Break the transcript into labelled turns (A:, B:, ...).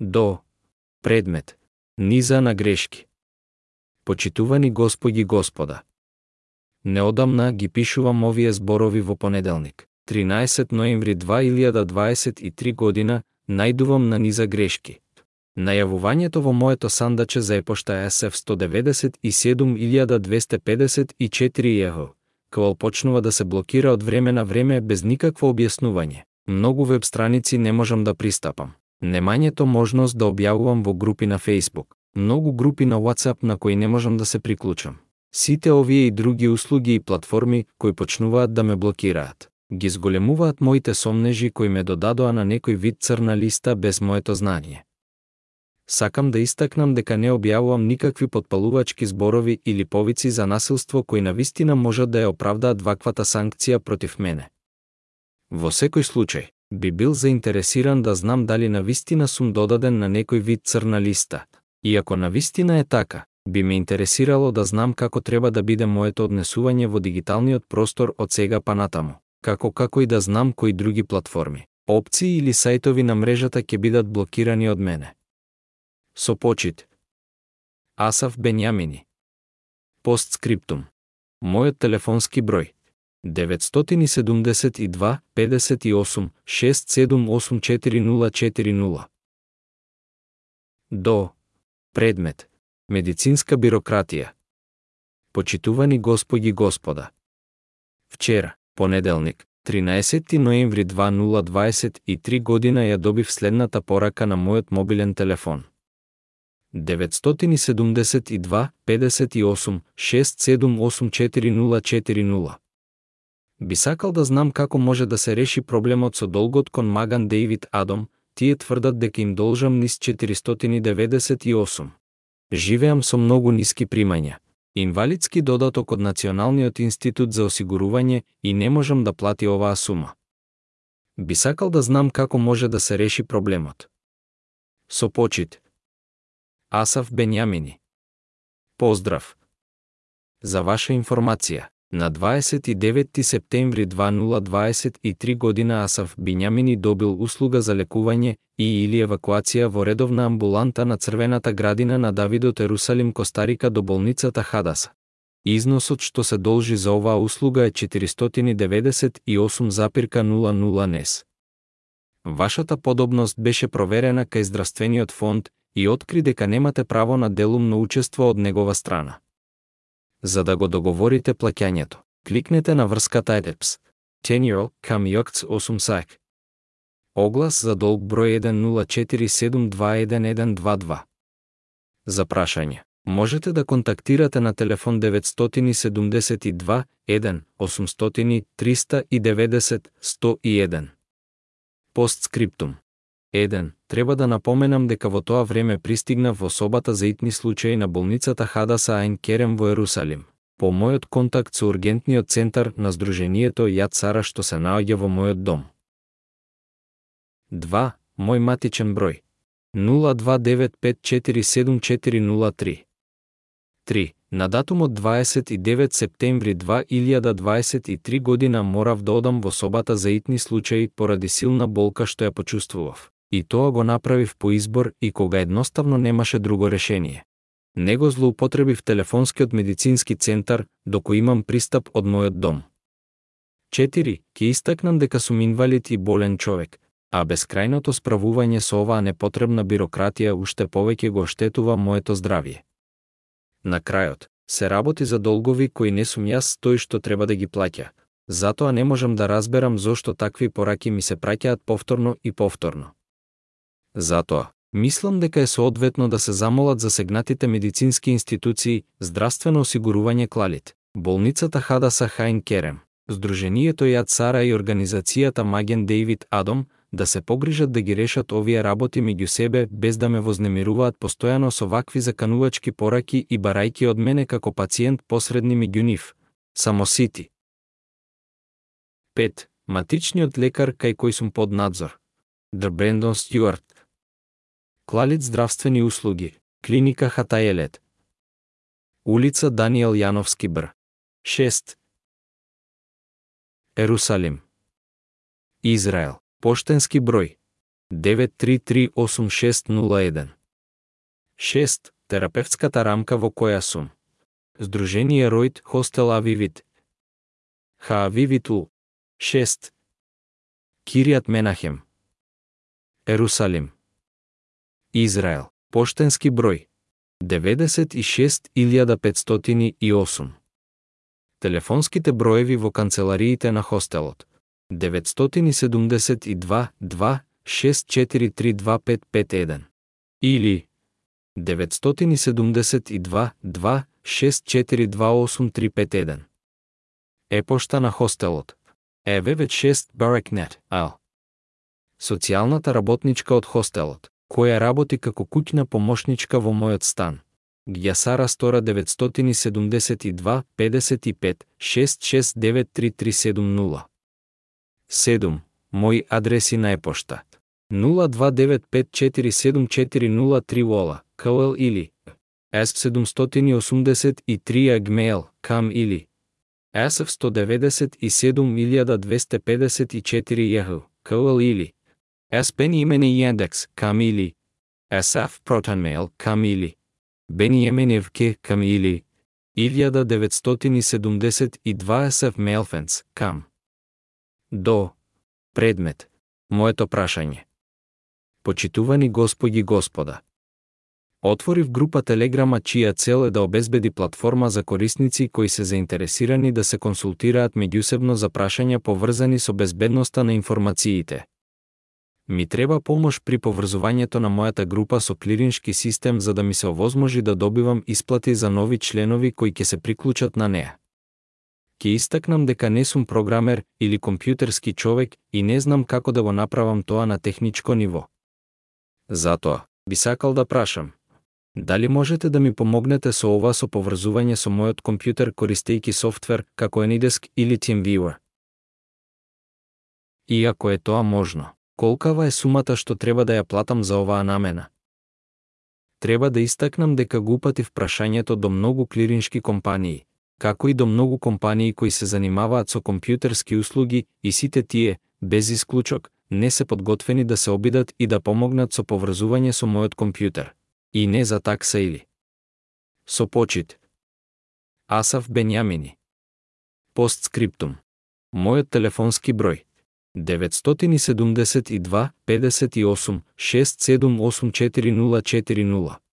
A: До. Предмет. Низа на грешки. Почитувани Господи Господа. Неодамна ги пишувам овие зборови во понеделник. 13 ноември 2023 година, најдувам на низа грешки. Најавувањето во моето сандаче за епошта SF 197254 ЕХ, квал почнува да се блокира од време на време без никакво објаснување. Многу веб страници не можам да пристапам. Немањето можност да објавувам во групи на Facebook. Многу групи на WhatsApp на кои не можам да се приклучам. Сите овие и други услуги и платформи кои почнуваат да ме блокираат. Ги зголемуваат моите сомнежи кои ме додадоа на некој вид црна листа без моето знание. Сакам да истакнам дека не објавувам никакви подпалувачки зборови или повици за насилство кои на вистина можат да ја оправдаат ваквата санкција против мене. Во секој случај, би бил заинтересиран да знам дали на вистина сум додаден на некој вид црна листа. И ако на вистина е така, би ме интересирало да знам како треба да биде моето однесување во дигиталниот простор од сега па натаму, како како и да знам кои други платформи, опции или сајтови на мрежата ќе бидат блокирани од мене. Со почит. Асав Бенјамини. Постскриптум. Мојот телефонски број 972 58 6784040. До. Предмет. Медицинска бирократија. Почитувани Господи Господа. Вчера, понеделник, 13 ноември 2023 година ја добив следната порака на мојот мобилен телефон. 972 58 6784040. Би сакал да знам како може да се реши проблемот со долгот кон Маган Дейвид Адом, тие тврдат дека им должам низ 498. Живеам со многу ниски примања. Инвалидски додаток од Националниот институт за осигурување и не можам да плати оваа сума. Би сакал да знам како може да се реши проблемот. Со почит. Асав Бенјамини. Поздрав! За ваша информација, на 29 септември 2023 година Асав Бињамини добил услуга за лекување и или евакуација во редовна амбуланта на Црвената градина на Давидот Ерусалим Костарика до болницата Хадаса. Износот што се должи за оваа услуга е 498,00 нес. Вашата подобност беше проверена кај здравствениот фонд и откри дека немате право на делумно учество од негова страна. За да го договорите плаќањето, кликнете на врската EDEPS. Tenure, към Йокц 8 сайк. Оглас за долг број 1047211122. За прашање, можете да контактирате на телефон 972 1 800 390 101. Постскриптум Еден, Треба да напоменам дека во тоа време пристигна во собата за итни случаи на болницата Хадаса Айн Керем во Ерусалим. По мојот контакт со ургентниот центар на Сдруженијето Јад Сара што се наоѓа во мојот дом. 2. Мој матичен број 029547403. 3. На датумот 29 септември 2023 година морав да одам во собата за итни случаи поради силна болка што ја почувствував. И тоа го направив по избор и кога едноставно немаше друго решение. Него злоупотребив телефонскиот медицински центар, доко имам пристап од мојот дом. 4. Ке истакнам дека сум инвалид и болен човек, а бескрајното справување со оваа непотребна бирократија уште повеќе го оштетува моето здравје. На крајот, се работи за долгови кои не сум јас тој што треба да ги плаќа, затоа не можам да разберам зошто такви пораки ми се праќаат повторно и повторно. Затоа, мислам дека е соодветно да се замолат за сегнатите медицински институции, здравствено осигурување Клалит, болницата Хадаса Хайн Керем, Сдруженијето Јад Сара и организацијата Маген Дейвид Адом да се погрижат да ги решат овие работи меѓу себе без да ме вознемируваат постојано со вакви заканувачки пораки и барајки од мене како пациент посредни меѓу нив. Само сити. 5. Матичниот лекар кај кој сум под надзор. Др Брендон Стюарт, Клалит здравствени услуги, клиника Хатаелет. Улица Даниел Јановски Бр. 6. Ерусалим. Израел. Поштенски број 9338601. 6. Терапевтската рамка во која сум. Сдружение Ројд Хостел Авивит. Хаавивиту. 6. Киријат Менахем. Ерусалим. Израел. Поштенски број 96508. Телефонските броеви во канцелариите на хостелот 972 2 6432551 или 972 2 6428351. Епошта на хостелот EVV6 Barracknet, Al. Социјалната работничка од хостелот која работи како куќна помошничка во мојот стан. Гјасара Стора 972 55 6693370. 7. Мои адреси на епошта. 0295474003 Вола, КЛ или S783 Gmail, кам или SF197254 Yahoo, КЛ или Бени имени Яндекс, Камили. SF Протонмейл, Камили. Бенијеменевке, Камили. 1972 SF Мейлфенс, Кам. До. Предмет. Моето прашање. Почитувани Господи Господа. Отворив група Телеграма чија цел е да обезбеди платформа за корисници кои се заинтересирани да се консултираат меѓусебно за прашања поврзани со безбедноста на информациите. Ми треба помош при поврзувањето на мојата група со клириншки систем за да ми се овозможи да добивам исплати за нови членови кои ќе се приклучат на неа. Ке истакнам дека не сум програмер или компјутерски човек и не знам како да го направам тоа на техничко ниво. Затоа, би сакал да прашам, дали можете да ми помогнете со ова со поврзување со мојот компјутер користејќи софтвер како Anydesk или TeamViewer? Иако е тоа можно, Колкава е сумата што треба да ја платам за оваа намена? Треба да истакнам дека го упатив прашањето до многу клириншки компании, како и до многу компании кои се занимаваат со компјутерски услуги и сите тие, без исклучок, не се подготвени да се обидат и да помогнат со поврзување со мојот компјутер. И не за такса или. Со почит. Асав Бенјамини. Постскриптум. Мојот телефонски број 972 58 678 4040